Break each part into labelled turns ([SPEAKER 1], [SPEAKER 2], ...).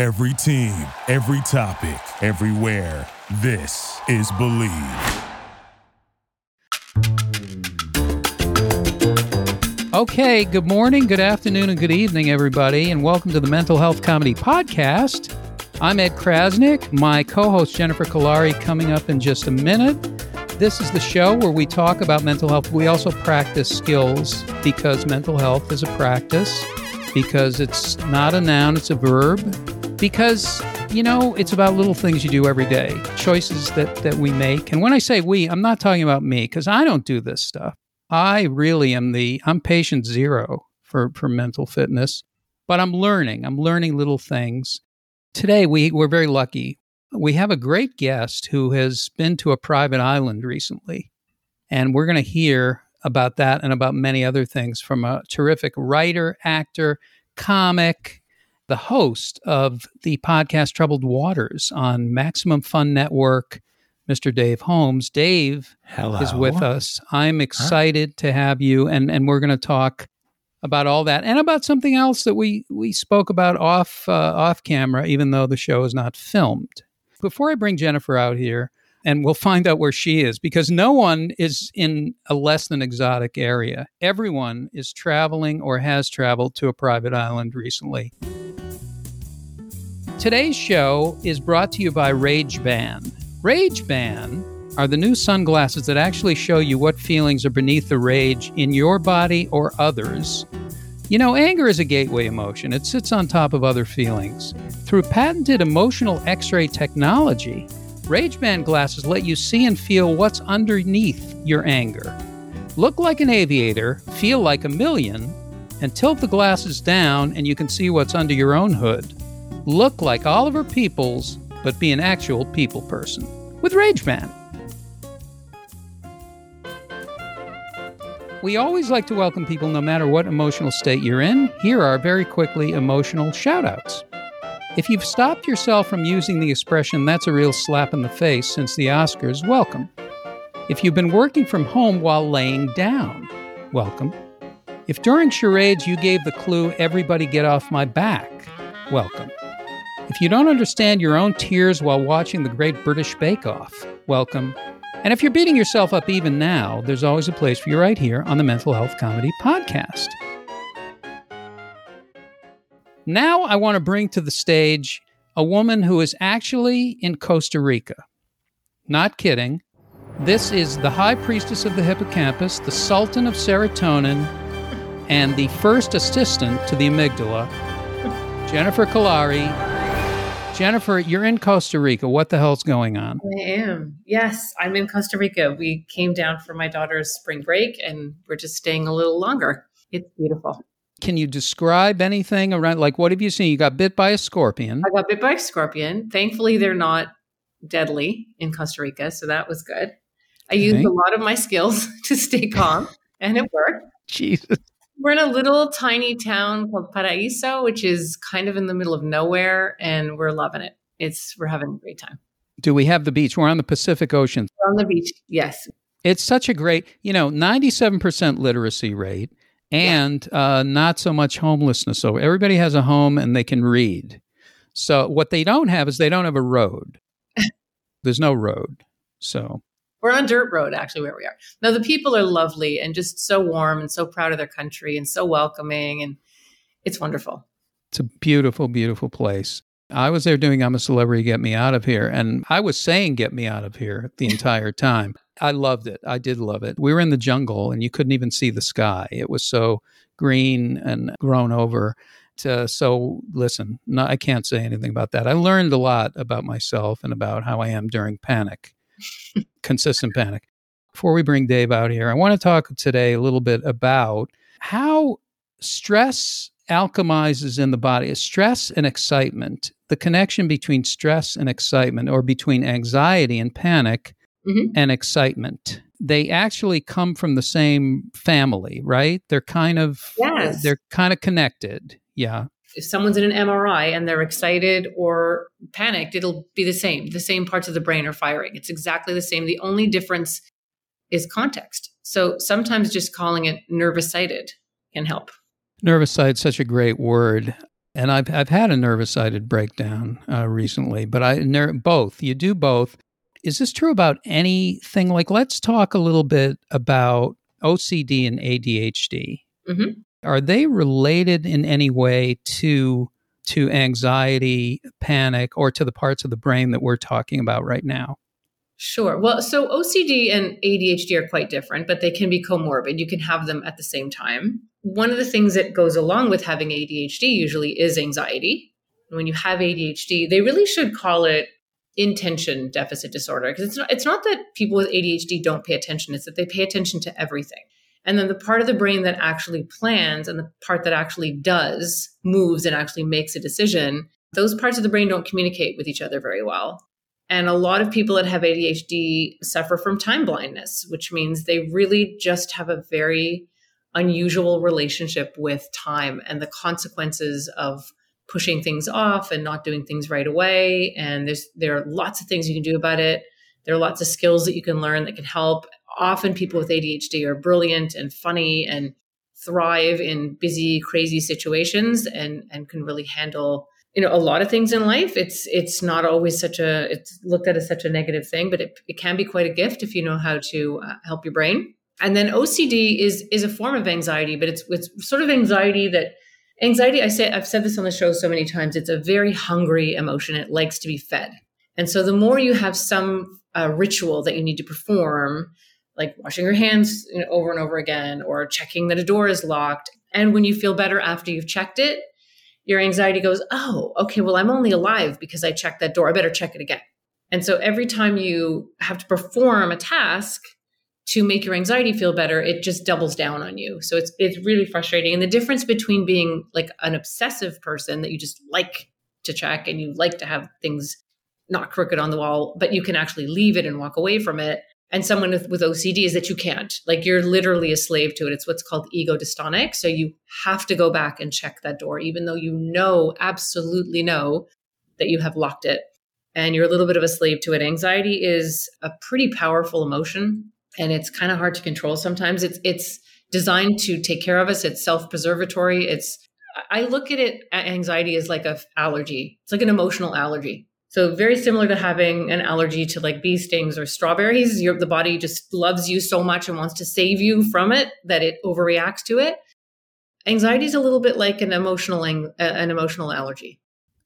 [SPEAKER 1] Every team, every topic, everywhere. This is Believe.
[SPEAKER 2] Okay, good morning, good afternoon, and good evening, everybody, and welcome to the Mental Health Comedy Podcast. I'm Ed Crasnick, my co host Jennifer Kolari coming up in just a minute. This is the show where we talk about mental health. We also practice skills because mental health is a practice, because it's not a noun, it's a verb, because you know it's about little things you do every day choices that that we make. And when i say we i'm not talking about me because i don't do this stuff. I really am the i'm patient zero for for mental fitness but i'm learning. I'm learning little things. Today we we're very lucky. We have a great guest who has been to a private island recently and we're going to hear about that and about many other things from a terrific writer actor comic the host of the podcast Troubled Waters on Maximum Fun Network, Mr. Dave Holmes. Dave
[SPEAKER 3] Hello.
[SPEAKER 2] is with us. I'm excited huh? to have you, and, and we're going to talk about all that and about something else that we, we spoke about off uh, off camera, even though the show is not filmed. Before I bring Jennifer out here, and we'll find out where she is because no one is in a less than exotic area. Everyone is traveling or has traveled to a private island recently. Today's show is brought to you by Rageban. Rage Ban are the new sunglasses that actually show you what feelings are beneath the rage in your body or others. You know, anger is a gateway emotion. It sits on top of other feelings. Through patented emotional x ray technology, Rageban glasses let you see and feel what's underneath your anger. Look like an aviator, feel like a million, and tilt the glasses down and you can see what's under your own hood. Look like Oliver Peoples, but be an actual people person with Rageban. We always like to welcome people no matter what emotional state you're in. Here are very quickly emotional shout outs. If you've stopped yourself from using the expression, that's a real slap in the face since the Oscars, welcome. If you've been working from home while laying down, welcome. If during charades you gave the clue, everybody get off my back, welcome. If you don't understand your own tears while watching the Great British Bake Off, welcome. And if you're beating yourself up even now, there's always a place for you right here on the Mental Health Comedy Podcast. Now I want to bring to the stage a woman who is actually in Costa Rica. Not kidding. This is the high priestess of the hippocampus, the sultan of serotonin, and the first assistant to the amygdala, Jennifer Kolari. Jennifer, you're in Costa Rica. What the hell's going on?
[SPEAKER 4] I am. Yes, I'm in Costa Rica. We came down for my daughter's spring break and we're just staying a little longer. It's beautiful.
[SPEAKER 2] Can you describe anything around? Like, what have you seen? You got bit by a scorpion.
[SPEAKER 4] I got bit by a scorpion. Thankfully, they're not deadly in Costa Rica, so that was good. I okay. used a lot of my skills to stay calm, and it worked.
[SPEAKER 2] Jesus.
[SPEAKER 4] We're in a little tiny town called Paraíso, which is kind of in the middle of nowhere, and we're loving it. It's we're having a great time.
[SPEAKER 2] Do we have the beach? We're on the Pacific Ocean.
[SPEAKER 4] We're on the beach, yes.
[SPEAKER 2] It's such a great, you know, ninety-seven percent literacy rate and yeah. uh, not so much homelessness. So everybody has a home and they can read. So what they don't have is they don't have a road. There's no road. So
[SPEAKER 4] we're on dirt road actually where we are. Now the people are lovely and just so warm and so proud of their country and so welcoming and it's wonderful.
[SPEAKER 2] It's a beautiful, beautiful place. I was there doing I'm a Celebrity, Get Me Out of Here. And I was saying, Get Me Out of Here the entire time. I loved it. I did love it. We were in the jungle and you couldn't even see the sky. It was so green and grown over. To, so listen, no, I can't say anything about that. I learned a lot about myself and about how I am during panic, consistent panic. Before we bring Dave out here, I want to talk today a little bit about how stress alchemizes in the body. Stress and excitement, the connection between stress and excitement, or between anxiety and panic, mm-hmm. and excitement. They actually come from the same family, right? They're kind of yes. they're kind of connected. Yeah.
[SPEAKER 4] If someone's in an MRI and they're excited or panicked, it'll be the same. The same parts of the brain are firing. It's exactly the same. The only difference is context. So sometimes just calling it nervous sighted can help.
[SPEAKER 2] Nervous sight, such a great word. And I've, I've had a nervous sided breakdown uh, recently, but I ner- both. You do both. Is this true about anything? Like, let's talk a little bit about OCD and ADHD.
[SPEAKER 4] Mm-hmm.
[SPEAKER 2] Are they related in any way to to anxiety, panic, or to the parts of the brain that we're talking about right now?
[SPEAKER 4] Sure. Well, so OCD and ADHD are quite different, but they can be comorbid. You can have them at the same time. One of the things that goes along with having ADHD usually is anxiety. When you have ADHD, they really should call it intention deficit disorder because it's not, it's not that people with ADHD don't pay attention, it's that they pay attention to everything. And then the part of the brain that actually plans and the part that actually does, moves and actually makes a decision, those parts of the brain don't communicate with each other very well. And a lot of people that have ADHD suffer from time blindness, which means they really just have a very unusual relationship with time and the consequences of pushing things off and not doing things right away. And there's there are lots of things you can do about it. There are lots of skills that you can learn that can help. Often people with ADHD are brilliant and funny and thrive in busy, crazy situations and and can really handle you know a lot of things in life. It's it's not always such a it's looked at as such a negative thing but it, it can be quite a gift if you know how to uh, help your brain. And then ocd is is a form of anxiety but it's it's sort of anxiety that anxiety i say i've said this on the show so many times it's a very hungry emotion. It likes to be fed. And so the more you have some uh, ritual that you need to perform like washing your hands you know, over and over again or checking that a door is locked and when you feel better after you've checked it your anxiety goes, oh, okay, well, I'm only alive because I checked that door. I better check it again. And so every time you have to perform a task to make your anxiety feel better, it just doubles down on you. So it's it's really frustrating. And the difference between being like an obsessive person that you just like to check and you like to have things not crooked on the wall, but you can actually leave it and walk away from it and someone with, with OCD is that you can't. Like you're literally a slave to it. It's what's called ego dystonic. So you have to go back and check that door, even though you know, absolutely know that you have locked it. And you're a little bit of a slave to it. Anxiety is a pretty powerful emotion and it's kind of hard to control sometimes. It's it's designed to take care of us. It's self-preservatory. It's I look at it anxiety as like a allergy. It's like an emotional allergy so very similar to having an allergy to like bee stings or strawberries, your, the body just loves you so much and wants to save you from it that it overreacts to it. Anxiety is a little bit like an emotional an emotional allergy.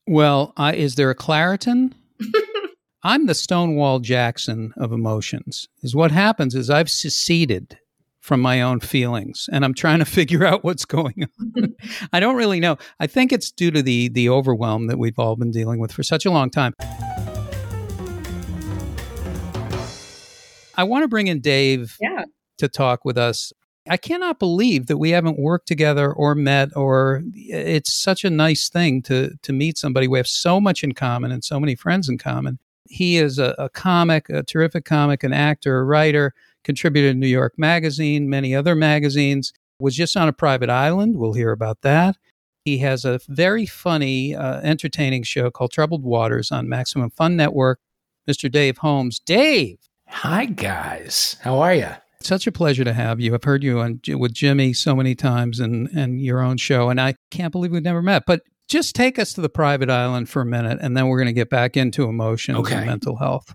[SPEAKER 2] Well, uh, is there a Claritin? I'm the Stonewall Jackson of emotions. Is what happens is I've seceded from my own feelings and I'm trying to figure out what's going on. I don't really know. I think it's due to the the overwhelm that we've all been dealing with for such a long time. I want to bring in Dave
[SPEAKER 4] yeah.
[SPEAKER 2] to talk with us. I cannot believe that we haven't worked together or met or it's such a nice thing to to meet somebody. We have so much in common and so many friends in common. He is a, a comic, a terrific comic, an actor, a writer contributed to New York Magazine, many other magazines, was just on a private island. We'll hear about that. He has a very funny, uh, entertaining show called Troubled Waters on Maximum Fun Network. Mr. Dave Holmes. Dave.
[SPEAKER 3] Hi, guys. How are you?
[SPEAKER 2] Such a pleasure to have you. I've heard you on, with Jimmy so many times and, and your own show, and I can't believe we've never met. But just take us to the private island for a minute, and then we're going to get back into emotions okay. and mental health.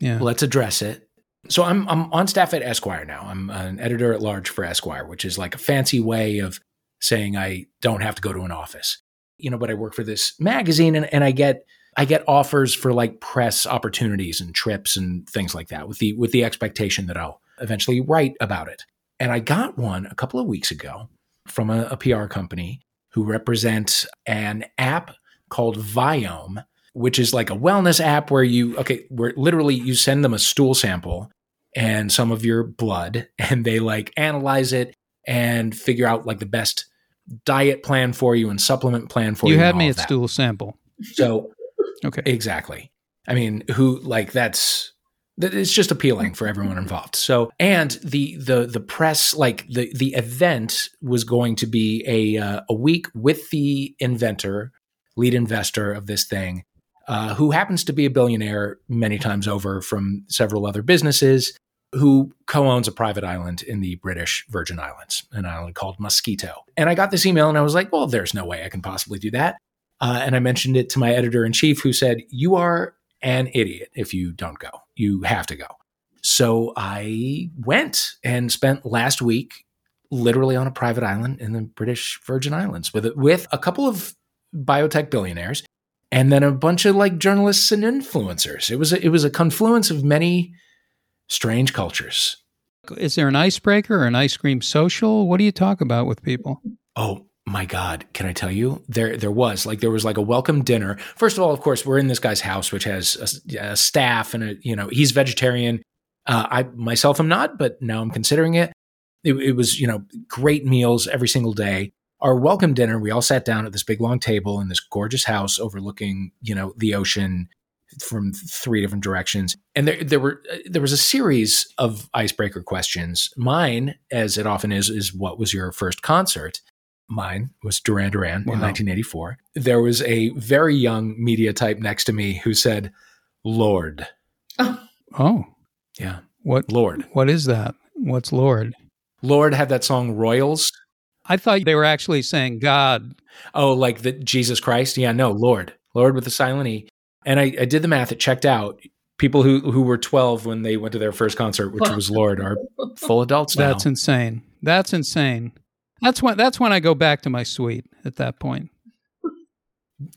[SPEAKER 3] Yeah. Let's address it. So I'm I'm on staff at Esquire now. I'm an editor at large for Esquire, which is like a fancy way of saying I don't have to go to an office. You know, but I work for this magazine and, and I get I get offers for like press opportunities and trips and things like that with the with the expectation that I'll eventually write about it. And I got one a couple of weeks ago from a, a PR company who represents an app called Viome which is like a wellness app where you okay where literally you send them a stool sample and some of your blood and they like analyze it and figure out like the best diet plan for you and supplement plan for you.
[SPEAKER 2] You had me at stool sample.
[SPEAKER 3] So okay. Exactly. I mean, who like that's it's just appealing for everyone involved. So, and the the the press, like the the event, was going to be a uh, a week with the inventor, lead investor of this thing, uh, who happens to be a billionaire many times over from several other businesses, who co owns a private island in the British Virgin Islands, an island called Moskito. And I got this email and I was like, well, there's no way I can possibly do that. Uh, and I mentioned it to my editor in chief, who said, You are an idiot if you don't go. You have to go. So I went and spent last week literally on a private island in the British Virgin Islands with with a couple of biotech billionaires and then a bunch of like journalists and influencers. It was a, it was a confluence of many strange cultures.
[SPEAKER 2] Is there an icebreaker or an ice cream social? What do you talk about with people?
[SPEAKER 3] Oh my God, can I tell you? There there was like there was like a welcome dinner. First of all, of course, we're in this guy's house, which has a, a staff and a you know he's vegetarian. Uh, I myself am not, but now I'm considering it. it. It was you know great meals every single day our welcome dinner, we all sat down at this big long table in this gorgeous house overlooking, you know, the ocean from three different directions. And there, there were uh, there was a series of icebreaker questions. Mine, as it often is, is what was your first concert? Mine was Duran Duran wow. in 1984. There was a very young media type next to me who said, "Lorde."
[SPEAKER 2] Oh, oh.
[SPEAKER 3] yeah.
[SPEAKER 2] What
[SPEAKER 3] Lord?
[SPEAKER 2] What is that? What's Lorde?
[SPEAKER 3] Lorde had that song Royals
[SPEAKER 2] I thought they were actually saying God.
[SPEAKER 3] Oh, like the Jesus Christ? Yeah, no, Lorde. Lorde with the silent E. And I, I did the math, it checked out. People who, who were 12 when they went to their first concert, which was Lorde, are full adults
[SPEAKER 2] now. That's insane. That's insane. That's when that's when I go back to my suite at that point.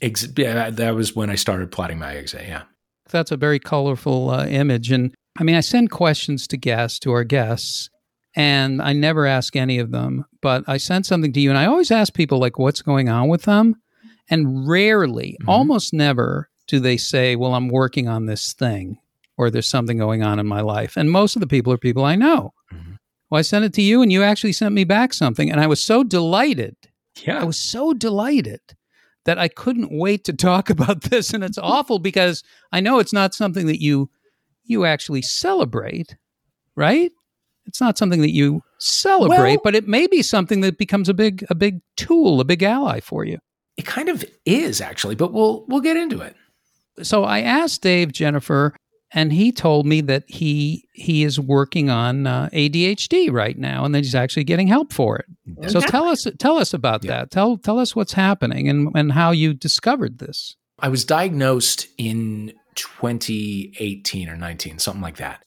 [SPEAKER 3] Ex- yeah, that was when I started plotting my exit. Yeah,
[SPEAKER 2] that's a very colorful uh, image, and I mean, I send questions to guests to our guests, and I never ask any of them, but I sent something to you and I always ask people like what's going on with them and rarely, mm-hmm. almost never do they say, "Well, I'm working on this thing." Or there's something going on in my life. And most of the people are people I know. Mm-hmm. Well, I sent it to you and you actually sent me back something. And I was so delighted.
[SPEAKER 3] Yeah.
[SPEAKER 2] I was so delighted that I couldn't wait to talk about this. And it's awful because I know it's not something that you you actually celebrate, right? It's not something that you celebrate, well, but it may be something that becomes a big a big tool, a big ally for you.
[SPEAKER 3] It kind of is actually, but we'll we'll get into it.
[SPEAKER 2] So I asked Dave Jennifer and he told me that he he is working on uh, ADHD right now, and that he's actually getting help for it. Okay. So tell us tell us about yeah. that. Tell tell us what's happening and and how you discovered this.
[SPEAKER 3] I was diagnosed in 2018 or 19, something like that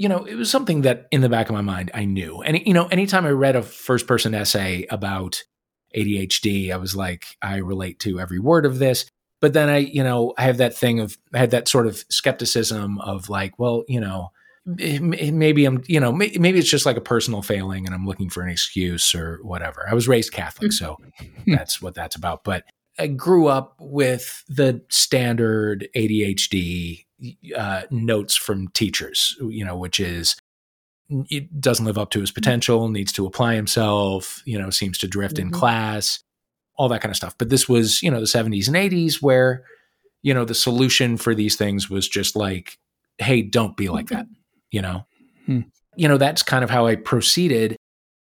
[SPEAKER 3] you know, it was something that in the back of my mind I knew. And, you know, anytime I read a first person essay about ADHD, I was like, I relate to every word of this. But then I, you know, I have that thing of, I had that sort of skepticism of like, well, you know, maybe I'm, you know, maybe it's just like a personal failing and I'm looking for an excuse or whatever. I was raised Catholic, mm. so hmm. that's what that's about. But I grew up with the standard ADHD uh, notes from teachers, you know, which is it doesn't live up to his potential, needs to apply himself, you know, seems to drift mm-hmm. in class, all that kind of stuff. But this was, you know, the 70s and 80s where, you know, the solution for these things was just like, hey, don't be like that, you know? Hmm. You know, that's kind of how I proceeded.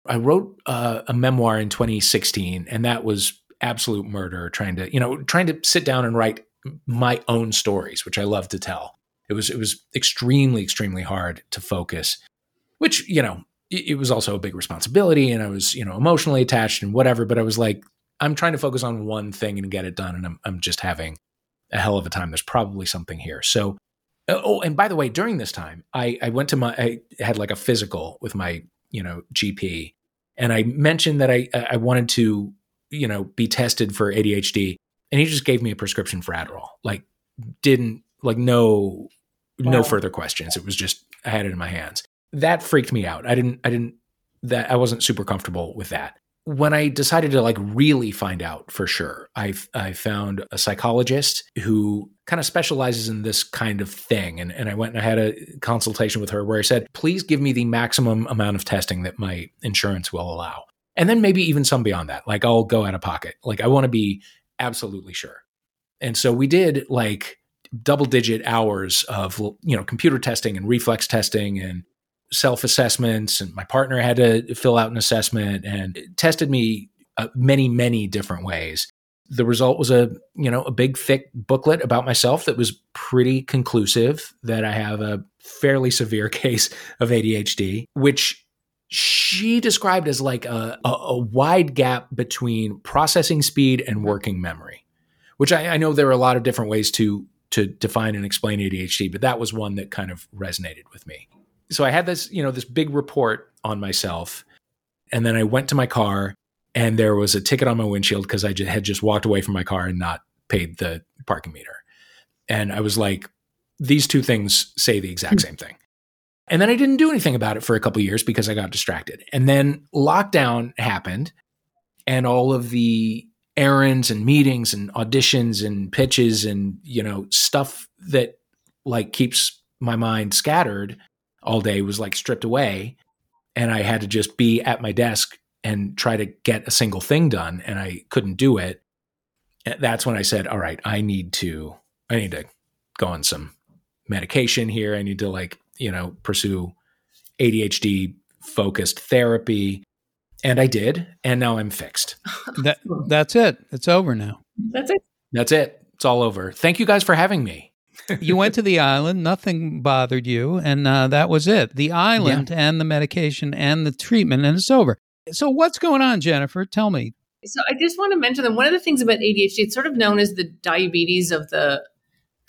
[SPEAKER 3] I wrote uh, a memoir in 2016, and that was absolute murder, trying to, you know, trying to sit down and write my own stories, which I love to tell. It was it was extremely extremely hard to focus, which you know it, it was also a big responsibility, and I was you know emotionally attached and whatever. But I was like, I'm trying to focus on one thing and get it done, and I'm I'm just having a hell of a time. There's probably something here. So, uh, oh, and by the way, during this time, I I went to my I had like a physical with my you know GP, and I mentioned that I I wanted to you know be tested for ADHD and he just gave me a prescription for Adderall. Like didn't like no wow. no further questions. It was just I had it in my hands. That freaked me out. I didn't I didn't that I wasn't super comfortable with that. When I decided to like really find out for sure, I I found a psychologist who kind of specializes in this kind of thing. And, and I went and I had a consultation with her where I said, please give me the maximum amount of testing that my insurance will allow. And then maybe even some beyond that. Like I'll go out of pocket. Like I want to be absolutely sure. And so we did like double digit hours of you know computer testing and reflex testing and self assessments and my partner had to fill out an assessment and tested me uh, many many different ways the result was a you know a big thick booklet about myself that was pretty conclusive that i have a fairly severe case of adhd which she described as like a, a, a, wide gap between processing speed and mm-hmm. working memory, which I, I know there are a lot of different ways to to define and explain ADHD, but that was one that kind of resonated with me. So I had this, you know, this big report on myself, and then I went to my car, and there was a ticket on my windshield because I had just walked away from my car and not paid the parking meter, and I was like, these two things say the exact hmm. same thing. And then I didn't do anything about it for a couple years because I got distracted. And then lockdown happened and all of the errands and meetings and auditions and pitches and you know stuff that like keeps my mind scattered all day was like stripped away and I had to just be at my desk and try to get a single thing done and I couldn't do it. That's when I said, "All right, I need to I need to go on some medication here. I need to like you know, pursue ADHD focused therapy. And I did. And now I'm fixed.
[SPEAKER 2] that, that's it. It's over now.
[SPEAKER 4] That's it.
[SPEAKER 3] That's it. It's all over. Thank you guys for having me.
[SPEAKER 2] you went to the island, nothing bothered you, and uh, that was it. The island yeah. and the medication and the treatment, and it's over. So, what's going on, Jennifer? Tell me.
[SPEAKER 4] So, I just want to mention that one of the things about ADHD, it's sort of known as the diabetes of the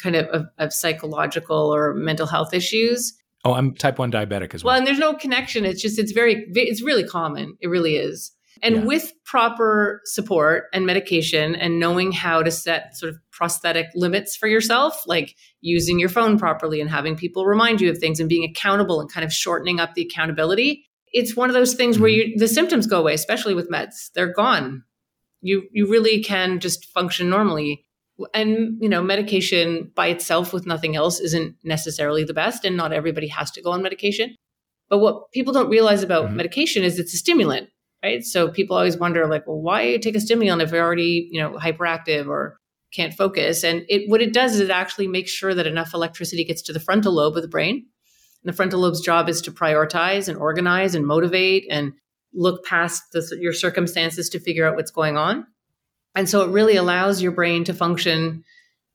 [SPEAKER 4] kind of, of, of psychological or mental health issues.
[SPEAKER 3] Oh, I'm type 1 diabetic as well.
[SPEAKER 4] Well, and there's no connection. It's just, it's very, it's really common. It really is. And yeah. with proper support and medication and knowing how to set sort of prosthetic limits for yourself, like using your phone properly and having people remind you of things and being accountable and kind of shortening up the accountability, it's one of those things mm-hmm. where you, the symptoms go away, especially with meds. They're gone. You, you really can just function normally and you know medication by itself with nothing else isn't necessarily the best and not everybody has to go on medication. But what people don't realize about mm-hmm. medication is it's a stimulant right? So people always wonder like well why take a stimulant if you're already you know hyperactive or can't focus? And it what it does is it actually makes sure that enough electricity gets to the frontal lobe of the brain. And the frontal lobe's job is to prioritize and organize and motivate and look past the, your circumstances to figure out what's going on and so it really allows your brain to function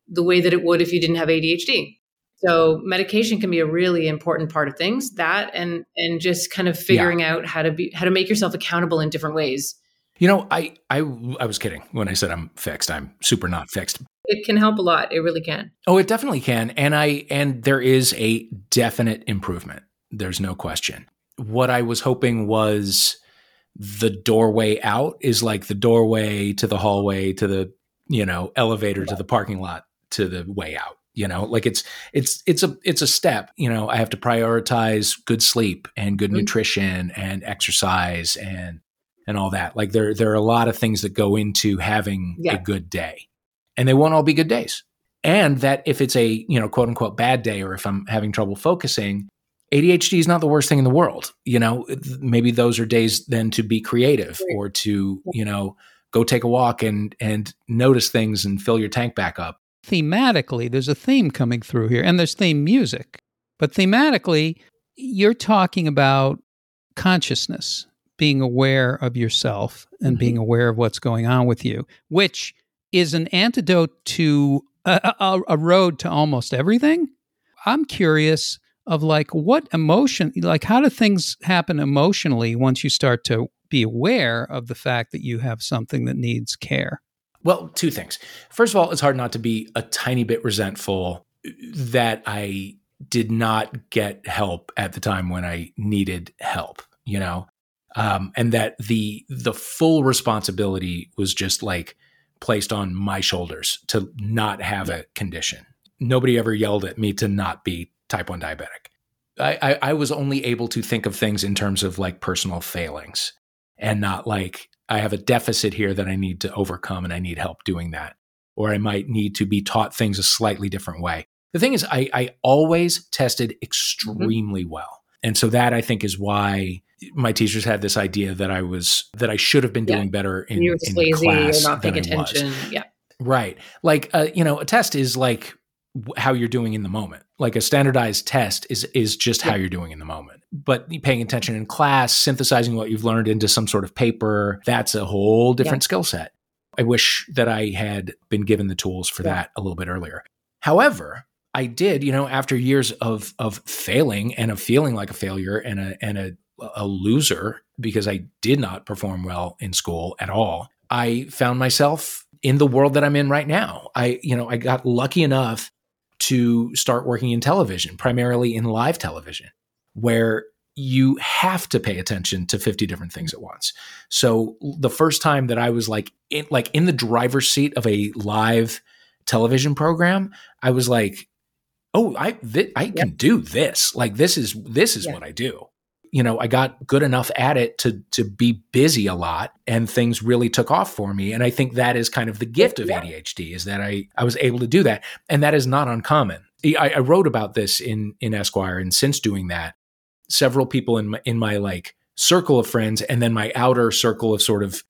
[SPEAKER 4] the way that it would if you didn't have ADHD. So medication can be a really important part of things. That and and just kind of figuring yeah. out how to be how to make yourself accountable in different ways.
[SPEAKER 3] You know, I I I was kidding when I said I'm fixed. I'm super not fixed.
[SPEAKER 4] It can help a lot. It really can.
[SPEAKER 3] Oh, it definitely can. And I and there is a definite improvement. There's no question. What I was hoping was the doorway out is like the doorway to the hallway to the you know elevator to the parking lot to the way out you know? Like it's it's it's a it's a step you know? I have to prioritize good sleep and good mm-hmm. nutrition and exercise and and all that. Like there there are a lot of things that go into having yeah. a good day and they won't all be good days. And that if it's a you know quote unquote bad day or if i'm having trouble focusing ADHD is not the worst thing in the world. You know, maybe those are days then to be creative right. or to, you know, go take a walk and and notice things and fill your tank back up.
[SPEAKER 2] Thematically, there's a theme coming through here and there's theme music. But thematically, you're talking about consciousness, being aware of yourself and mm-hmm. being aware of what's going on with you, which is an antidote to a, a, a road to almost everything. I'm curious of like what emotion, like how do things happen emotionally once you start to be aware of the fact that you have something that needs care?
[SPEAKER 3] Well, two things. First of all, it's hard not to be a tiny bit resentful that I did not get help at the time when I needed help, you know? Um, and that the the full responsibility was just like placed on my shoulders to not have a condition. Nobody ever yelled at me to not be type 1 diabetic. I, I, I was only able to think of things in terms of like personal failings and not like I have a deficit here that I need to overcome and I need help doing that. Or I might need to be taught things a slightly different way. The thing is, I, I always tested extremely mm-hmm. well. And so that I think is why my teachers had this idea that I was that I should have been doing yeah. better in,
[SPEAKER 4] You're
[SPEAKER 3] in
[SPEAKER 4] lazy
[SPEAKER 3] class
[SPEAKER 4] or not paying attention. Yeah.
[SPEAKER 3] Right. Like uh, you know, a test is like how you're doing in the moment. Like a standardized test is is just how you're doing in the moment. But paying attention in class, synthesizing what you've learned into some sort of paper, that's a whole different yeah. skill set. I wish that I had been given the tools for yeah. that a little bit earlier. However, I did, you know, after years of of failing and of feeling like a failure and a and a a loser because I did not perform well in school at all. I found myself in the world that I'm in right now. I, you know, I got lucky enough to start working in television, primarily in live television, where you have to pay attention to 50 different things at once. So the first time that I was like in, like in the driver's seat of a live television program, I was like, "Oh, I th- I can do this. Like this is this is what I do." You know, I got good enough at it to to be busy a lot and things really took off for me. And I think that is kind of the gift of ADHD is that I I was able to do that. And that is not uncommon. I, I wrote about this in in Esquire and since doing that, several people in my, in my like circle of friends and then my outer circle of sort of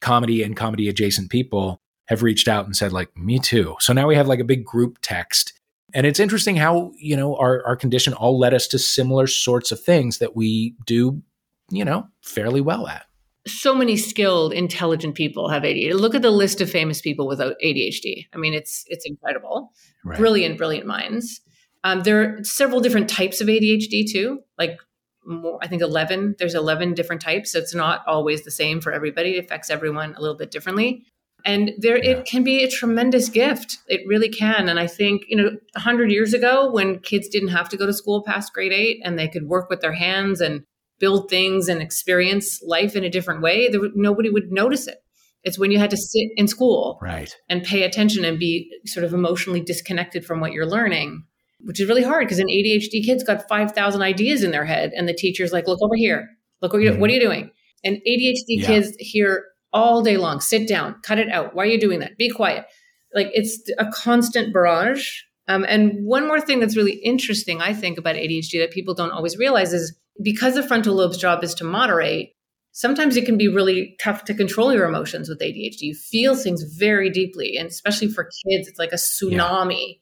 [SPEAKER 3] comedy and comedy adjacent people have reached out and said like me too so now we have like a big group text and it's interesting how you know our, our condition all led us to similar sorts of things that we do you know fairly well at
[SPEAKER 4] so many skilled intelligent people have adhd look at the list of famous people without adhd i mean it's it's incredible right. brilliant brilliant minds um, there are several different types of ADHD too, like more, I think 11, there's 11 different types. So it's not always the same for everybody. It affects everyone a little bit differently. And there, yeah. it can be a tremendous gift. It really can. And I think, you know, 100 years ago, when kids didn't have to go to school past grade eight and they could work with their hands and build things and experience life in a different way, there, nobody would notice it. It's when you had to sit in school
[SPEAKER 3] right.
[SPEAKER 4] and pay attention and be sort of emotionally disconnected from what you're learning which is really hard because an ADHD kid's got 5,000 ideas in their head. And the teacher's like, look over here. Look, what, you, mm-hmm. what are you doing? And ADHD yeah. kids hear all day long, sit down, cut it out. Why are you doing that? Be quiet. Like it's a constant barrage. Um, and one more thing that's really interesting, I think, about ADHD that people don't always realize is because the frontal lobe's job is to moderate, sometimes it can be really tough to control your emotions with ADHD. You feel things very deeply. And especially for kids, it's like a tsunami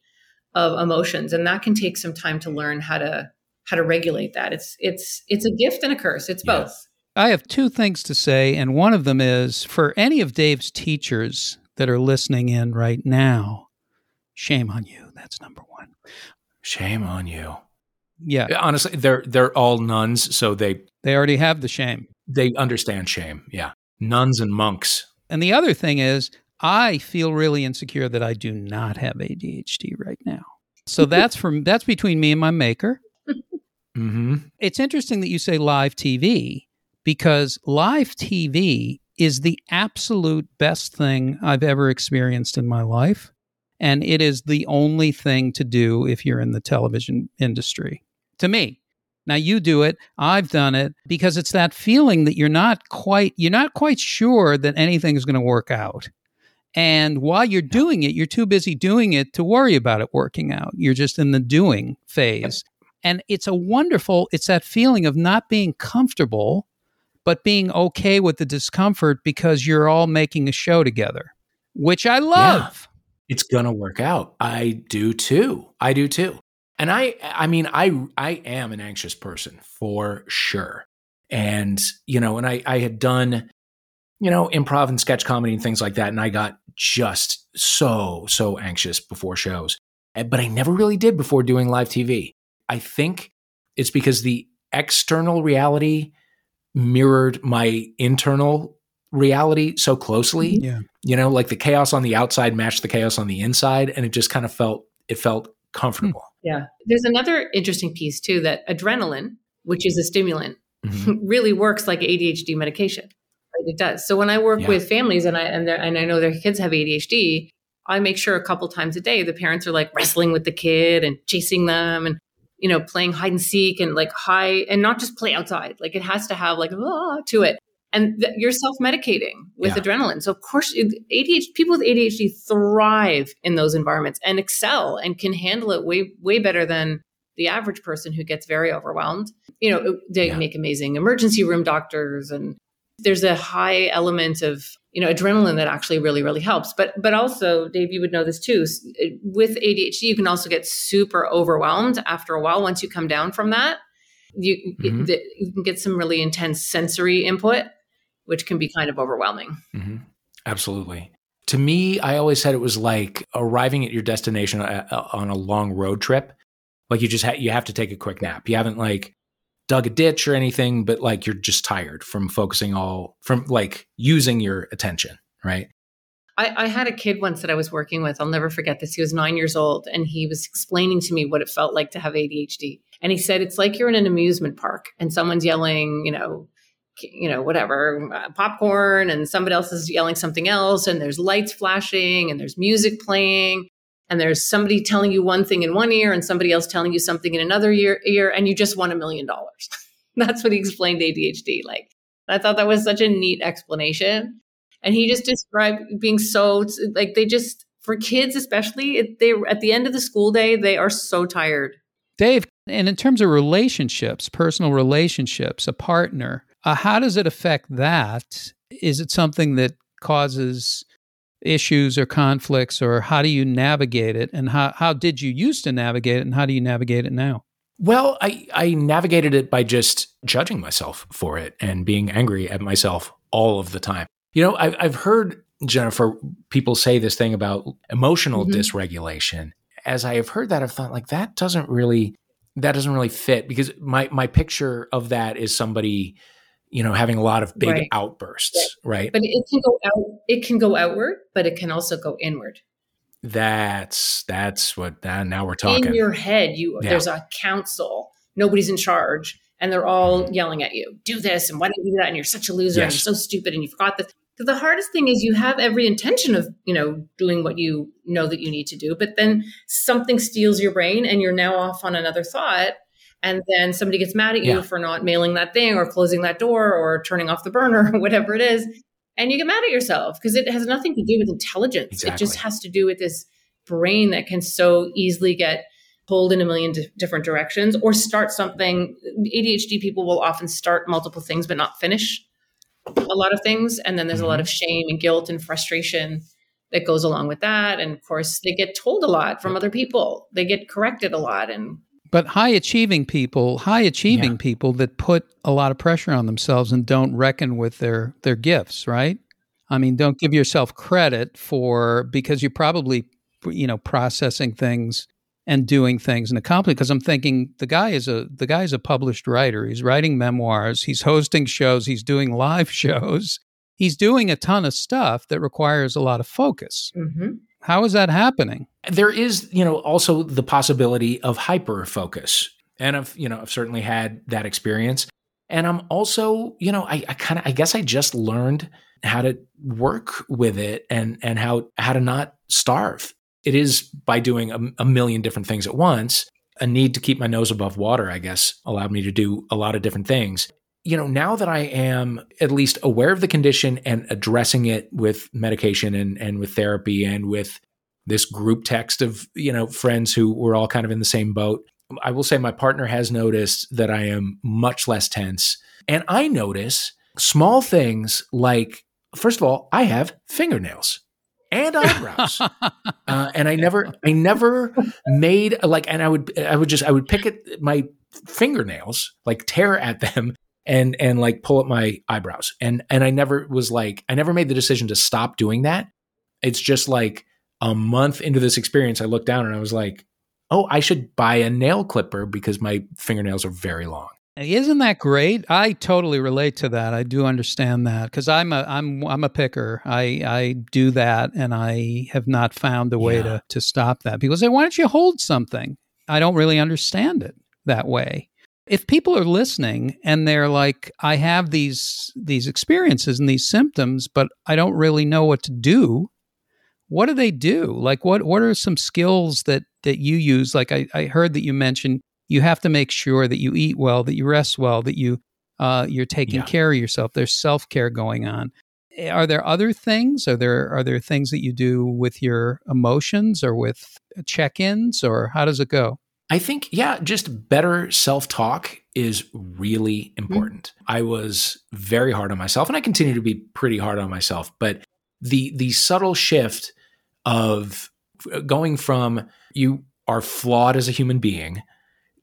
[SPEAKER 4] of emotions and that can take some time to learn how to how to regulate that it's it's it's a gift and a curse it's both
[SPEAKER 2] i have two things to say and one of them is for any of dave's teachers that are listening in right now shame on you. That's number one.
[SPEAKER 3] Shame on you.
[SPEAKER 2] Yeah.
[SPEAKER 3] Honestly they're they're all nuns so they
[SPEAKER 2] they already have the shame.
[SPEAKER 3] They understand shame yeah. Nuns and monks.
[SPEAKER 2] And the other thing is I feel really insecure that I do not have ADHD right now. So that's from that's between me and my maker.
[SPEAKER 3] Mm-hmm.
[SPEAKER 2] It's interesting that you say live TV because live TV is the absolute best thing I've ever experienced in my life. And it is the only thing to do if you're in the television industry. To me. Now you do it, I've done it because it's that feeling that you're not quite you're not quite sure that anything is going to work out. And while you're doing it, you're too busy doing it to worry about it working out. You're just in the doing phase. And it's a wonderful, it's that feeling of not being comfortable, but being okay with the discomfort because you're all making a show together, which I love. Yeah.
[SPEAKER 3] It's going to work out. I do too. I do too. And I I mean I I am an anxious person for sure. And you know, and I I had done you know, improv and sketch comedy and things like that. And I got just so, so anxious before shows. But I never really did before doing live TV. I think it's because the external reality mirrored my internal reality so closely.
[SPEAKER 2] Yeah.
[SPEAKER 3] You know, like the chaos on the outside matched the chaos on the inside. And it just kind of felt, it felt comfortable.
[SPEAKER 4] Yeah. There's another interesting piece too that adrenaline, which is a stimulant, mm-hmm. really works like ADHD medication it does. So when I work yeah. with families and I and, and I know their kids have ADHD, I make sure a couple times a day the parents are like wrestling with the kid and chasing them and you know playing hide and seek and like high and not just play outside. Like it has to have like ah to it. And th- you're self medicating with yeah. adrenaline. So of course, ADHD people with ADHD thrive in those environments and excel and can handle it way way better than the average person who gets very overwhelmed. You know, they yeah. make amazing emergency room doctors and there's a high element of you know adrenaline that actually really really helps. But but also dave you would know this too with adhd you can also get super overwhelmed after a while once you come down from that. You, mm-hmm. it, you can get some really intense sensory input which can be kind of overwhelming.
[SPEAKER 3] Mm-hmm. absolutely. To me i always said it was like arriving at your destination uh, uh, on a long road trip. Like you just ha- you have to take a quick nap. You haven't like dug a ditch or anything, but like you're just tired from focusing all from like using your attention, right?
[SPEAKER 4] I, I, had a kid once that I was working with. I'll never forget this. He was nine years old and he was explaining to me what it felt like to have ADHD. And he said, it's like you're in an amusement park and someone's yelling, you know, you know, whatever, uh, popcorn, and somebody else is yelling something else, and there's lights flashing, and there's music playing, and there's somebody telling you one thing in one ear, and somebody else telling you something in another ear, ear and you just won a million dollars. That's what he explained ADHD. Like, I thought that was such a neat explanation. And he just described being so, like, they just, for kids especially, they at the end of the school day, they are so tired.
[SPEAKER 2] Dave, and in terms of relationships, personal relationships, a partner, uh, how does it affect that? Is it something that causes issues or conflicts, or how do you navigate it? And how, how did you used to navigate it, and how do you navigate it now?
[SPEAKER 3] Well, I, I navigated it by just judging myself for it and being angry at myself all of the time. You know, I've, I've heard, Jennifer, people say this thing about emotional mm-hmm. dysregulation. As I have heard that, I've thought, like, that doesn't really that doesn't really fit because my my picture of that is somebody you know, having a lot of big right. outbursts, right. right?
[SPEAKER 4] But it can go out. It can go outward, but it can also go inward.
[SPEAKER 3] That's that's what. Uh, now we're talking.
[SPEAKER 4] In your head, you yeah. there's a council. Nobody's in charge, and they're all mm-hmm. yelling at you. Do this, and why don't you do that? And you're such a loser, yes. and you're so stupid, and you forgot this. So the hardest thing is you have every intention of you know doing what you know that you need to do, but then something steals your brain, and you're now off on another thought and then somebody gets mad at you yeah. for not mailing that thing or closing that door or turning off the burner or whatever it is and you get mad at yourself because it has nothing to do with intelligence exactly. it just has to do with this brain that can so easily get pulled in a million di- different directions or start something adhd people will often start multiple things but not finish a lot of things and then there's mm-hmm. a lot mm-hmm. of shame and guilt and frustration that goes along with that and of course they get told a lot from other people they get corrected a lot and
[SPEAKER 2] but high achieving people, high achieving yeah. people that put a lot of pressure on themselves and don't reckon with their their gifts, right? I mean, don't give yourself credit for because you're probably you know processing things and doing things and accomplishing because I'm thinking the guy is a the guy is a published writer. He's writing memoirs, he's hosting shows, he's doing live shows. He's doing a ton of stuff that requires a lot of focus. Mm-hmm. How is that happening?
[SPEAKER 3] There is, you know, also the possibility of hyper focus. And I've, you know, I've certainly had that experience. And I'm also, you know, I, I kind of, I guess I just learned how to work with it and and how how to not starve. It is by doing a, a million different things at once. A need to keep my nose above water, I guess, allowed me to do a lot of different things you know, now that I am at least aware of the condition and addressing it with medication and, and with therapy and with this group text of, you know, friends who were all kind of in the same boat, I will say my partner has noticed that I am much less tense. And I notice small things like, first of all, I have fingernails and eyebrows. uh, and I never, I never made like, and I would, I would just, I would pick at my fingernails, like tear at them and and like pull up my eyebrows. And and I never was like I never made the decision to stop doing that. It's just like a month into this experience I looked down and I was like, "Oh, I should buy a nail clipper because my fingernails are very long."
[SPEAKER 2] Isn't that great? I totally relate to that. I do understand that because I'm a I'm I'm a picker. I I do that, and I have not found a way yeah. to to stop that. People say, "Why don't you hold something?" I don't really understand it that way if people are listening and they're like i have these these experiences and these symptoms but i don't really know what to do what do they do? Like what what are some skills that that you use? Like i, I heard that you mentioned you have to make sure that you eat well that you rest well that you uh, you're taking yeah. care of yourself. There's self-care going on. Eh, are there other things? Are there are there things that you do with your emotions or with check-ins or how does it go
[SPEAKER 3] I think, yeah, just better self talk is really mm-hmm. important. Mm-hmm. I was very hard on myself and I continue to be pretty hard on myself, but the the subtle shift of going from you are flawed as a human being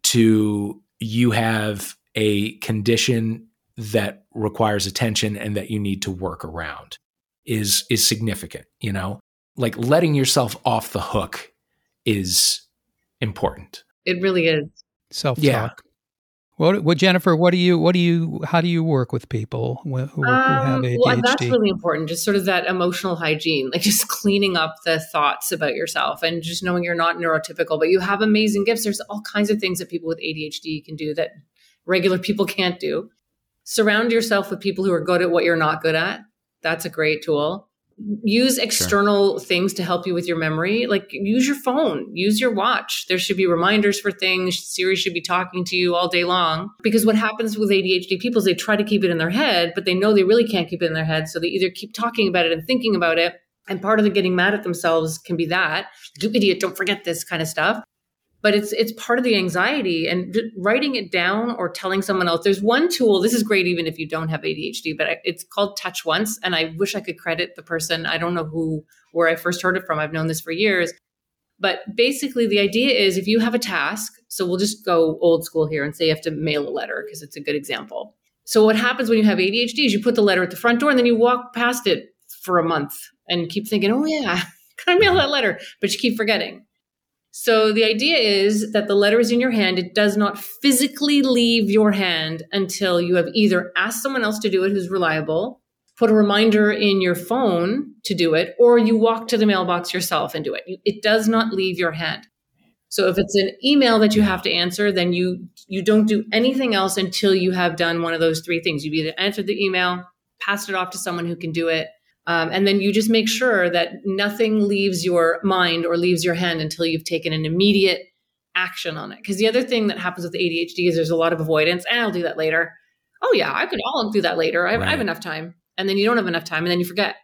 [SPEAKER 3] to you have a condition that requires attention and that you need to work around is is significant, you know? Like letting yourself off the hook is important.
[SPEAKER 4] It really is.
[SPEAKER 2] Self talk. Yeah. What, what Jennifer? What do you? What do you? How do you work with people who, who have ADHD? Um, well,
[SPEAKER 4] that's really important. Just sort of that emotional hygiene, like just cleaning up the thoughts about yourself, and just knowing you're not neurotypical, but you have amazing gifts. There's all kinds of things that people with ADHD can do that regular people can't do. Surround yourself with people who are good at what you're not good at. That's a great tool use external sure. things to help you with your memory. Like use your phone use your watch. There should be reminders for things. Siri should be talking to you all day long. Because what happens with adhd people is they try to keep it in their head but they know they really can't keep it in their head. So they either keep talking about it and thinking about it. And part of the getting mad at themselves can be that. You idiot don't forget this kind of stuff but it's it's part of the anxiety and writing it down or telling someone else. There's one tool this is great even if you don't have adhd but it's called touch once and i wish i could credit the person. I don't know who where i first heard it from. I've known this for years. But basically the idea is if you have a task so we'll just go old school here and say you have to mail a letter because it's a good example. So what happens when you have adhd is you put the letter at the front door and then you walk past it for a month and keep thinking oh yeah can i mail that letter? But you keep forgetting so the idea is that the letter is in your hand. It does not physically leave your hand until you have either asked someone else to do it who's reliable, put a reminder in your phone to do it, or you walk to the mailbox yourself and do it. It does not leave your hand. So if it's an email that you have to answer, then you you don't do anything else until you have done one of those three things. You've either answered the email, passed it off to someone who can do it, um, and then you just make sure that nothing leaves your mind or leaves your hand until you've taken an immediate action on it. Because the other thing that happens with ADHD is there's a lot of avoidance. And eh, I'll do that later. Oh yeah, I could. I'll do that later. I have, right. I have enough time. And then you don't have enough time, and then you forget,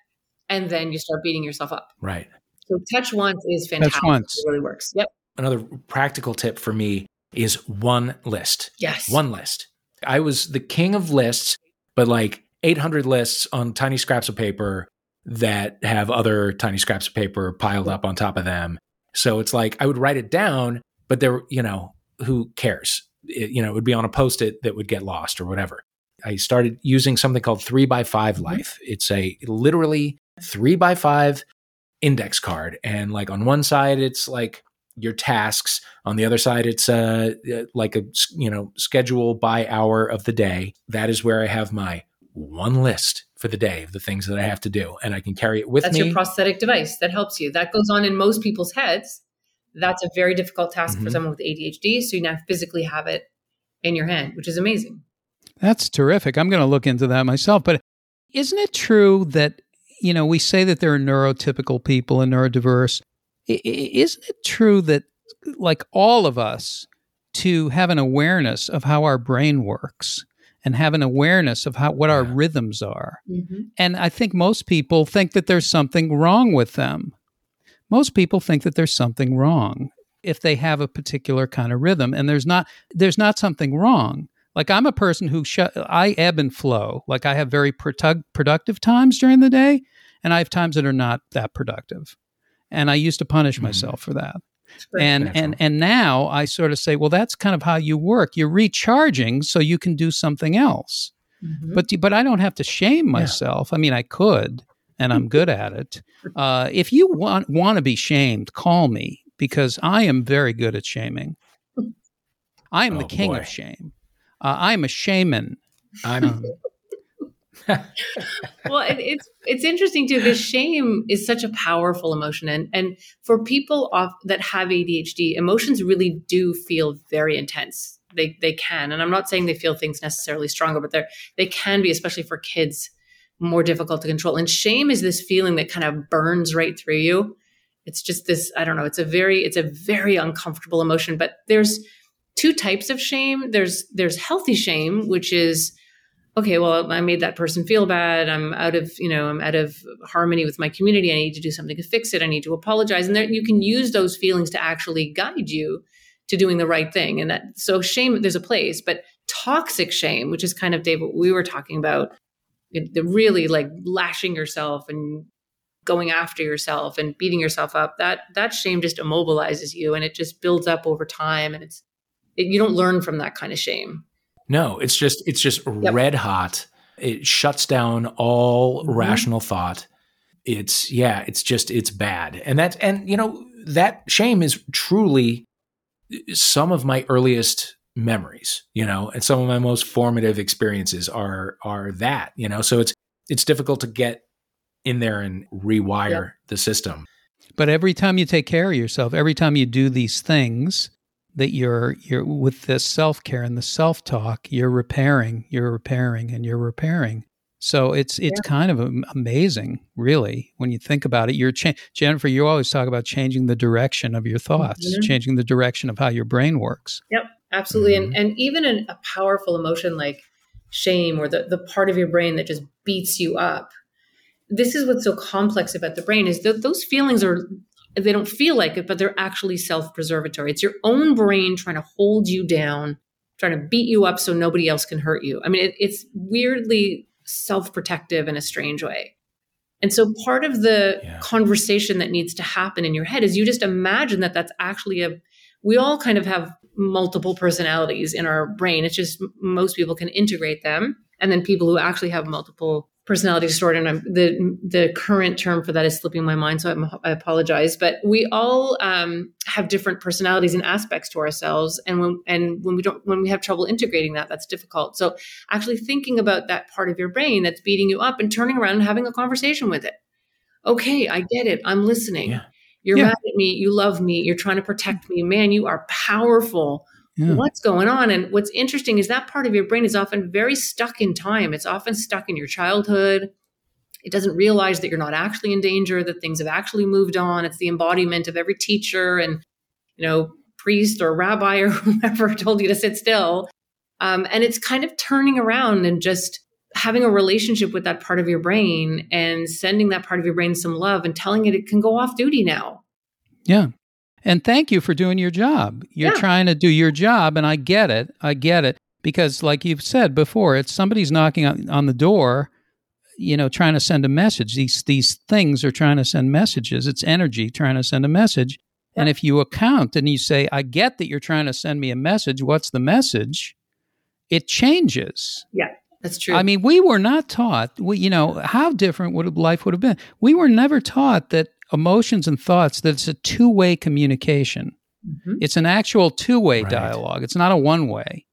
[SPEAKER 4] and then you start beating yourself up.
[SPEAKER 3] Right.
[SPEAKER 4] So touch once is fantastic. Touch once. It really works. Yep.
[SPEAKER 3] Another practical tip for me is one list.
[SPEAKER 4] Yes.
[SPEAKER 3] One list. I was the king of lists, but like 800 lists on tiny scraps of paper that have other tiny scraps of paper piled up on top of them. So it's like I would write it down, but there, you know, who cares? It, you know, it would be on a post it that would get lost or whatever. I started using something called three by 5 mm-hmm. life. It's a literally three by five index card. And like on one side, it's like your tasks. On the other side, it's uh, like a, you know, schedule by hour of the day. That is where I have my one list for the day of the things that I have to do, and I can carry it with
[SPEAKER 4] That's
[SPEAKER 3] me.
[SPEAKER 4] That's your prosthetic device that helps you. That goes on in most people's heads. That's a very difficult task mm-hmm. for someone with ADHD. So you now physically have it in your hand, which is amazing.
[SPEAKER 2] That's terrific. I'm going to look into that myself. But isn't it true that, you know, we say that there are neurotypical people and neurodiverse? Isn't it true that, like all of us, to have an awareness of how our brain works and have an awareness of how what our rhythms are. Mm-hmm. And I think most people think that there's something wrong with them. Most people think that there's something wrong if they have a particular kind of rhythm and there's not there's not something wrong. Like I'm a person who sh- I ebb and flow. Like I have very produ- productive times during the day and I have times that are not that productive. And I used to punish mm-hmm. myself for that and natural. and and now I sort of say, well, that's kind of how you work. You're recharging so you can do something else. Mm-hmm. But but I don't have to shame myself. Yeah. I mean, I could, and I'm good at it. Uh, if you want want to be shamed, call me because I am very good at shaming. I am oh, the king boy. of shame. Uh, I am a shaman.
[SPEAKER 3] I'm
[SPEAKER 4] well, it, it's it's interesting too. The shame is such a powerful emotion, and and for people off, that have ADHD, emotions really do feel very intense. They they can, and I'm not saying they feel things necessarily stronger, but they they can be, especially for kids, more difficult to control. And shame is this feeling that kind of burns right through you. It's just this. I don't know. It's a very it's a very uncomfortable emotion. But there's two types of shame. There's there's healthy shame, which is okay, well, I made that person feel bad. I'm out of, you know, I'm out of harmony with my community. I need to do something to fix it. I need to apologize. And there, you can use those feelings to actually guide you to doing the right thing. And that, so shame, there's a place, but toxic shame, which is kind of, Dave, what we were talking about, the really like lashing yourself and going after yourself and beating yourself up, that, that shame just immobilizes you and it just builds up over time. And it's, it, you don't learn from that kind of shame.
[SPEAKER 3] No, it's just it's just yep. red hot. It shuts down all mm-hmm. rational thought. It's yeah, it's just it's bad. And that and you know, that shame is truly some of my earliest memories, you know, and some of my most formative experiences are are that, you know. So it's it's difficult to get in there and rewire yeah. the system.
[SPEAKER 2] But every time you take care of yourself, every time you do these things that you're you're with this self-care and the self-talk, you're repairing, you're repairing and you're repairing. So it's it's yeah. kind of amazing, really, when you think about it. You're cha- Jennifer. You always talk about changing the direction of your thoughts, mm-hmm. changing the direction of how your brain works.
[SPEAKER 4] Yep, absolutely. Mm-hmm. And and even an, a powerful emotion like shame or the the part of your brain that just beats you up. This is what's so complex about the brain is that those feelings are they don't feel like it, but they're actually self preservatory. It's your own brain trying to hold you down, trying to beat you up so nobody else can hurt you. I mean, it, it's weirdly self protective in a strange way. And so part of the yeah. conversation that needs to happen in your head is you just imagine that that's actually a, we all kind of have multiple personalities in our brain. It's just most people can integrate them. And then people who actually have multiple personality disorder and I'm, the the current term for that is slipping my mind so I'm, i apologize. But we all um, have different personalities and aspects to ourselves and when and when we don't when we have trouble integrating that that's difficult. So actually thinking about that part of your brain that's beating you up and turning around and having a conversation with it. Okay I get it. I'm listening. Yeah. you're yeah. mad at me. You love me. You're trying to protect me. Man you are powerful yeah. what's going on? And what's interesting is that part of your brain is often very stuck in time. It's often stuck in your childhood. It doesn't realize that you're not actually in danger that things have actually moved on. It's the embodiment of every teacher and you know priest or rabbi or whoever told you to sit still. Um, and it's kind of turning around and just having a relationship with that part of your brain and sending that part of your brain some love and telling it it can go off duty now.
[SPEAKER 2] Yeah and thank you for doing your job. You're yeah. trying to do your job, and I get it. I get it. Because, like you've said before, it's somebody's knocking on, on the door, you know, trying to send a message. These, these things are trying to send messages. It's energy trying to send a message. Yeah. And if you account and you say, I get that you're trying to send me a message, what's the message? It changes.
[SPEAKER 4] Yeah. That's true.
[SPEAKER 2] I mean, we were not taught. We, you know, how different would life would have been? We were never taught that emotions and thoughts that it's a two-way communication. Mm-hmm. It's an actual two-way right. dialogue. It's not a one-way.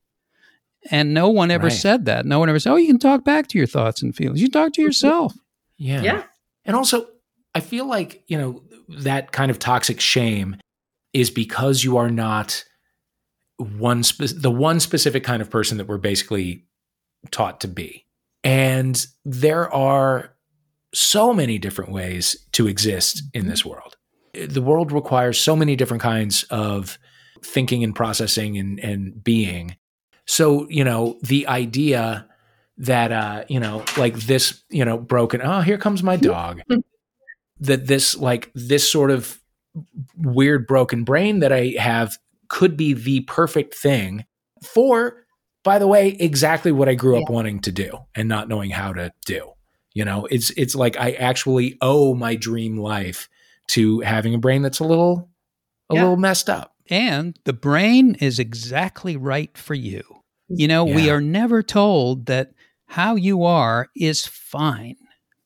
[SPEAKER 2] And no one ever right. said that. No one ever said, "Oh, you can talk back to your thoughts and feelings. You talk to yourself."
[SPEAKER 3] Yeah. Yeah. And also, I feel like, you know, that kind of toxic shame is because you are not one spe- the one specific kind of person that we're basically taught to be. And there are so many different ways to exist in this world. The world requires so many different kinds of thinking and processing and, and being. So, you know, the idea that, uh, you know, like this, you know, broken, oh, here comes my dog. that this, like, this sort of weird broken brain that I have could be the perfect thing for, by the way, exactly what I grew up wanting to do and not knowing how to do. You know, it's it's like I actually owe my dream life to having a brain that's a little a yeah. little messed up.
[SPEAKER 2] And the brain is exactly right for you. You know, yeah. we are never told that how you are is fine.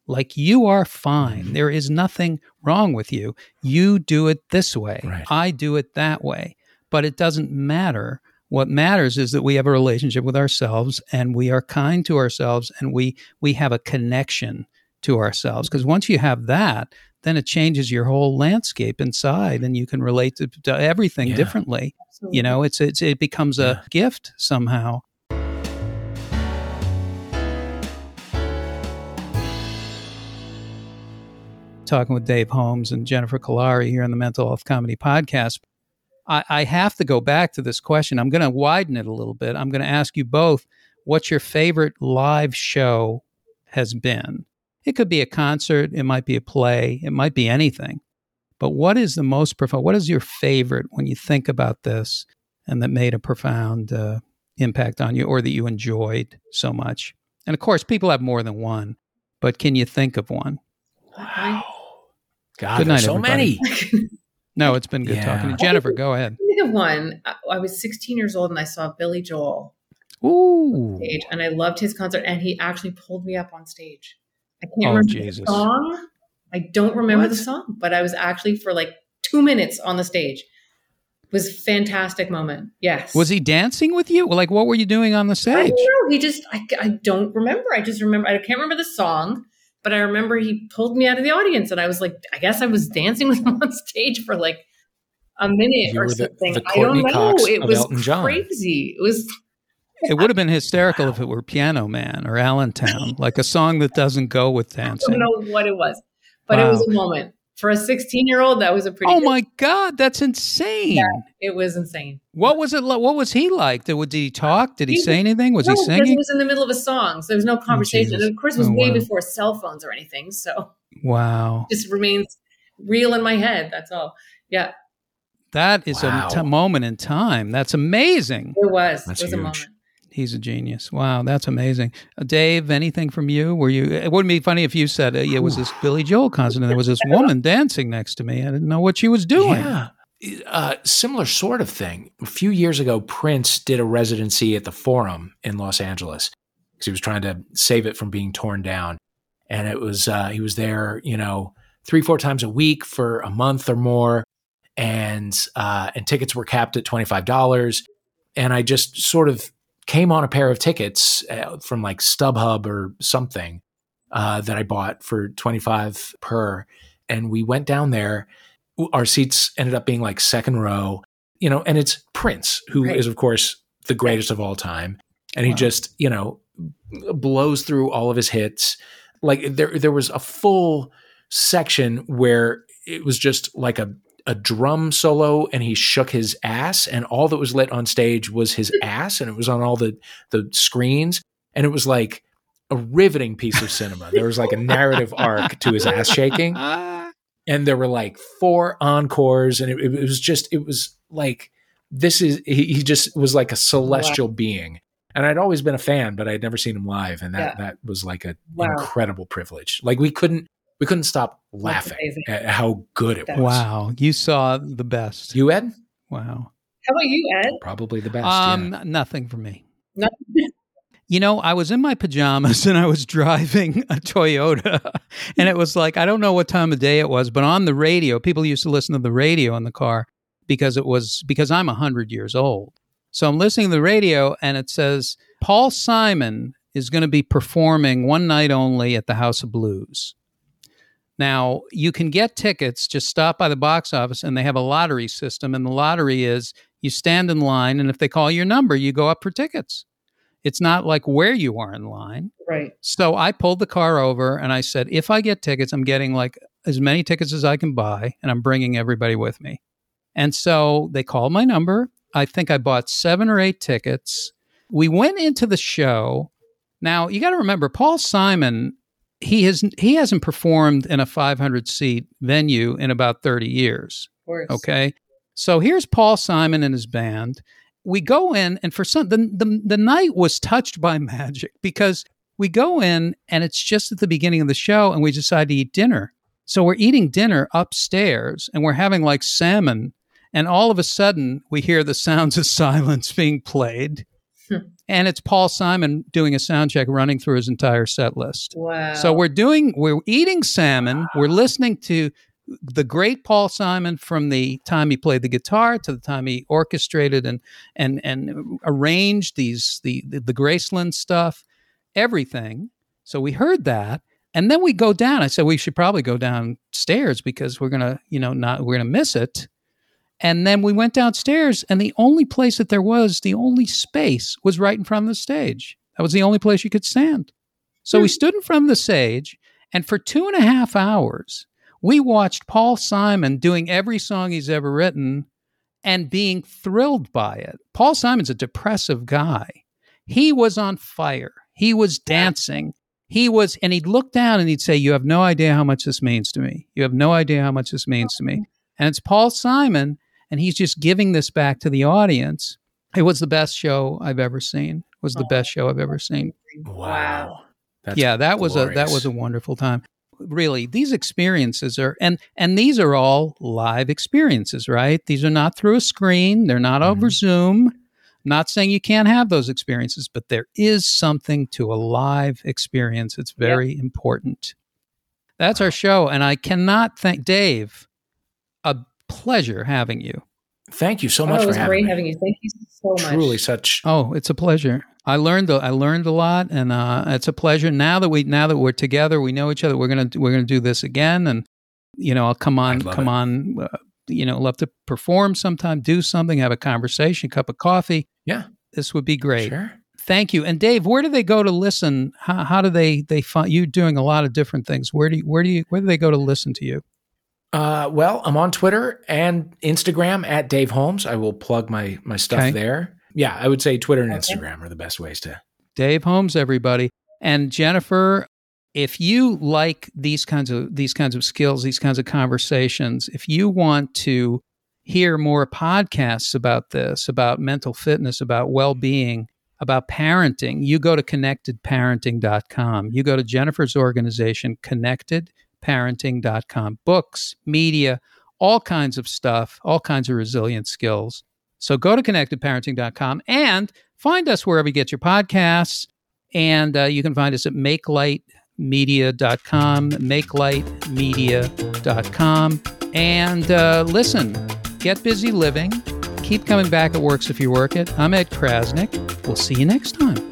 [SPEAKER 2] Like you are fine. Mm-hmm. There is nothing wrong with you. You do it this way. Right. I do it that way. But it doesn't matter what matters is that we have a relationship with ourselves and we are kind to ourselves and we we have a connection to ourselves. Because once you have that, then it changes your whole landscape inside and you can relate to, to everything yeah. differently. Absolutely. You know, it's, it's it becomes a gift somehow. Talking with Dave Holmes and Jennifer Kolari here on the Mental Health Comedy Podcast. I, I have to go back to this question. I'm going to widen it a little bit. I'm going to ask you both what your favorite live show has been. It could be a concert, it might be a play, it might be anything. But what is the most profound? What is your favorite when you think about this and that made a profound uh, impact on you or that you enjoyed so much? And of course, people have more than one, but can you think of one?
[SPEAKER 3] Wow. God, Good night, so everybody. many.
[SPEAKER 2] No, it's been good yeah. talking to Jennifer. Go ahead.
[SPEAKER 4] Think of one. I was 16 years old and I saw Billy Joel.
[SPEAKER 2] Ooh.
[SPEAKER 4] Stage, and I loved his concert, and he actually pulled me up on stage. I can't oh, remember Jesus. the song. I don't remember what? the song, but I was actually for like two minutes on the stage. was fantastic moment. Yes.
[SPEAKER 2] Was he dancing with you? Like, what were you doing on the
[SPEAKER 4] I
[SPEAKER 2] stage?
[SPEAKER 4] don't know. He just, I, I don't remember. I just remember, I can't remember the song, but I remember he pulled me out of the audience and I was like, I guess I was dancing with him on stage for like a minute
[SPEAKER 3] You
[SPEAKER 4] or
[SPEAKER 3] were the-
[SPEAKER 4] something.
[SPEAKER 3] the
[SPEAKER 4] I don't
[SPEAKER 3] Courteney
[SPEAKER 4] know.
[SPEAKER 3] Cox
[SPEAKER 4] It was crazy. It was,
[SPEAKER 2] It would have been hysterical if it were Piano Man or Allentown, like a song that doesn't go with dancing.
[SPEAKER 4] I don't know what it was, but it was a moment. For a 16 year old, that was a pretty
[SPEAKER 2] Oh
[SPEAKER 4] good-
[SPEAKER 2] my God, that's insane!
[SPEAKER 4] It was insane.
[SPEAKER 2] What was it? Like? What was he like? Did, did he talk? Did he,
[SPEAKER 4] He
[SPEAKER 2] say
[SPEAKER 4] was-
[SPEAKER 2] anything? Was
[SPEAKER 4] no,
[SPEAKER 2] he singing?
[SPEAKER 4] He was in the middle of a song, so there was no oh, conversation.
[SPEAKER 2] Jesus.
[SPEAKER 4] and of course, it was
[SPEAKER 2] Oh,
[SPEAKER 4] way
[SPEAKER 2] wow.
[SPEAKER 4] before cell phones or anything. So
[SPEAKER 2] wow,
[SPEAKER 4] it just remains real in my head. That's all. Yeah,
[SPEAKER 2] that is
[SPEAKER 3] Wow.
[SPEAKER 2] a t- moment in time. That's amazing.
[SPEAKER 4] it was.
[SPEAKER 3] That's
[SPEAKER 4] it was a moment.
[SPEAKER 2] He's a genius. Wow, that's amazing. Uh, Dave, anything from you? Were you? It wouldn't be funny if you said uh, it was this Billy Joel concert and there was this woman dancing next to me. I didn't know what she was doing.
[SPEAKER 3] Yeah. Uh, similar sort of thing. A few years ago, Prince did a residency at the Forum in Los Angeles because he was trying to save it from being torn down. And it was, uh, he was there, you know, three, four times a week for a month or more. And, uh, and tickets were capped at $25. And I just sort of came on a pair of tickets uh, from like StubHub or something uh, that I bought for 25 per. And we went down there our seats ended up being like second row, you know, and it's Prince, who is
[SPEAKER 4] Right.
[SPEAKER 3] of course the greatest of all time. And he just, you know, blows through all of his hits. Like there there was a full section where it was just like a a drum solo and he shook his ass and all that was lit on stage was his ass and it was on all the the screens and it was like a riveting piece of cinema. There was like a narrative arc to his ass shaking and there were like four encores and it, it was just it was like this is he, he just was like a celestial being and i'd always been a fan but i'd never seen him live and that
[SPEAKER 4] Yeah.
[SPEAKER 3] that was like an
[SPEAKER 4] Wow.
[SPEAKER 3] incredible privilege like we couldn't we couldn't stop laughing at how good it was
[SPEAKER 2] Wow, you saw the best.
[SPEAKER 3] you ed
[SPEAKER 2] Wow.
[SPEAKER 4] How about you, Ed?
[SPEAKER 3] probably the best
[SPEAKER 2] Um,
[SPEAKER 3] yeah.
[SPEAKER 2] nothing for me.
[SPEAKER 4] No-
[SPEAKER 2] You know, I was in my pajamas and I was driving a Toyota, and it was like I don't know what time of day it was, but on the radio, people used to listen to the radio in the car because it was because I'm hundred years old. So I'm listening to the radio, and it says Paul Simon is going to be performing one night only at the House of Blues. Now, you can get tickets, just stop by the box office, and they have a lottery system. And the lottery is you stand in line, and if they call your number, you go up for tickets. It's not like where you are in line.
[SPEAKER 4] Right.
[SPEAKER 2] So I pulled the car over and I said, if I get tickets, I'm getting like as many tickets as I can buy, and I'm bringing everybody with me. And so they called my number. I think I bought seven or eight tickets. We went into the show. Now you got to remember, Paul Simon, he has he hasn't performed in a 500 seat venue in about 30 years.
[SPEAKER 4] Of course.
[SPEAKER 2] Okay. So here's Paul Simon and his band. We go in, and for some, the, the, the night was touched by magic because we go in and it's just at the beginning of the show and we decide to eat dinner. So we're eating dinner upstairs and we're having like salmon. And all of a sudden, we hear the sounds of silence being played. And it's Paul Simon doing a sound check running through his entire set list.
[SPEAKER 4] Wow.
[SPEAKER 2] So we're doing, we're eating salmon. We're listening to the great Paul Simon from the time he played the guitar to the time he orchestrated and and and arranged these the the, the Graceland stuff, everything. So we heard that, and then we go down. I said we should probably go downstairs because we're gonna you know not we're gonna miss it. And then we went downstairs, and the only place that there was, the only space was right in front of the stage. That was the only place you could stand. So we hmm. stood in front of the stage, and for two and a half hours, we watched Paul Simon doing every song he's ever written and being thrilled by it. Paul Simon's a depressive guy. He was on fire. He was dancing. He was, and he'd look down and he'd say, You have no idea how much this means to me. You have no idea how much this means to me. Oh. And it's Paul Simon, and he's just giving this back to the audience. It was the best show I've ever seen. It was the best show I've ever seen.
[SPEAKER 3] wow That's
[SPEAKER 2] yeah, that was a that was a wonderful time. Really, these experiences are and and these are all live experiences, right? These are not through a screen. They're not over
[SPEAKER 3] Mhm.
[SPEAKER 2] Zoom. Not saying you can't have those experiences, but there is something to a live experience. It's very important. That's our show, and I cannot thank Dave. A pleasure having you.
[SPEAKER 3] Thank you so much
[SPEAKER 4] oh, it
[SPEAKER 3] for
[SPEAKER 4] was
[SPEAKER 3] having
[SPEAKER 4] great
[SPEAKER 3] me.
[SPEAKER 4] having you. Thank you so much.
[SPEAKER 3] Truly, such.
[SPEAKER 2] Oh, it's a pleasure. I learned a, I learned a lot, and uh, it's a pleasure. Now that we now that we're together, we know each other. We're gonna we're gonna do this again, and you know, I'll come on, come
[SPEAKER 3] it.
[SPEAKER 2] on. Uh, you know, love to perform sometime, do something, have a conversation, cup of coffee.
[SPEAKER 3] Yeah.
[SPEAKER 2] This would be great.
[SPEAKER 3] Sure.
[SPEAKER 2] Thank you. And Dave, where do they go to listen? How, how do they they find you doing a lot of different things? Where do you, where do you where do they go to listen to you?
[SPEAKER 3] Uh, well, I'm on Twitter and Instagram at Dave Holmes. I will plug my my stuff
[SPEAKER 2] Okay.
[SPEAKER 3] there. Yeah, I would say Twitter and
[SPEAKER 4] Okay.
[SPEAKER 3] Instagram are the best ways to.
[SPEAKER 2] Dave Holmes, everybody. And Jennifer, if you like these kinds of these kinds of skills, these kinds of conversations, if you want to hear more podcasts about this, about mental fitness, about well-being, about parenting, you go to connectedparenting.com. You go to Jennifer's organization, connectedparenting.com. Books, media, all kinds of stuff, all kinds of resilient skills. So go to connectedparenting.com and find us wherever you get your podcasts. And uh, you can find us at makelightmedia.com, makelightmedia.com. And uh, listen, get busy living. Keep coming back. It works if you work it. I'm Ed Crasnick. We'll see you next time.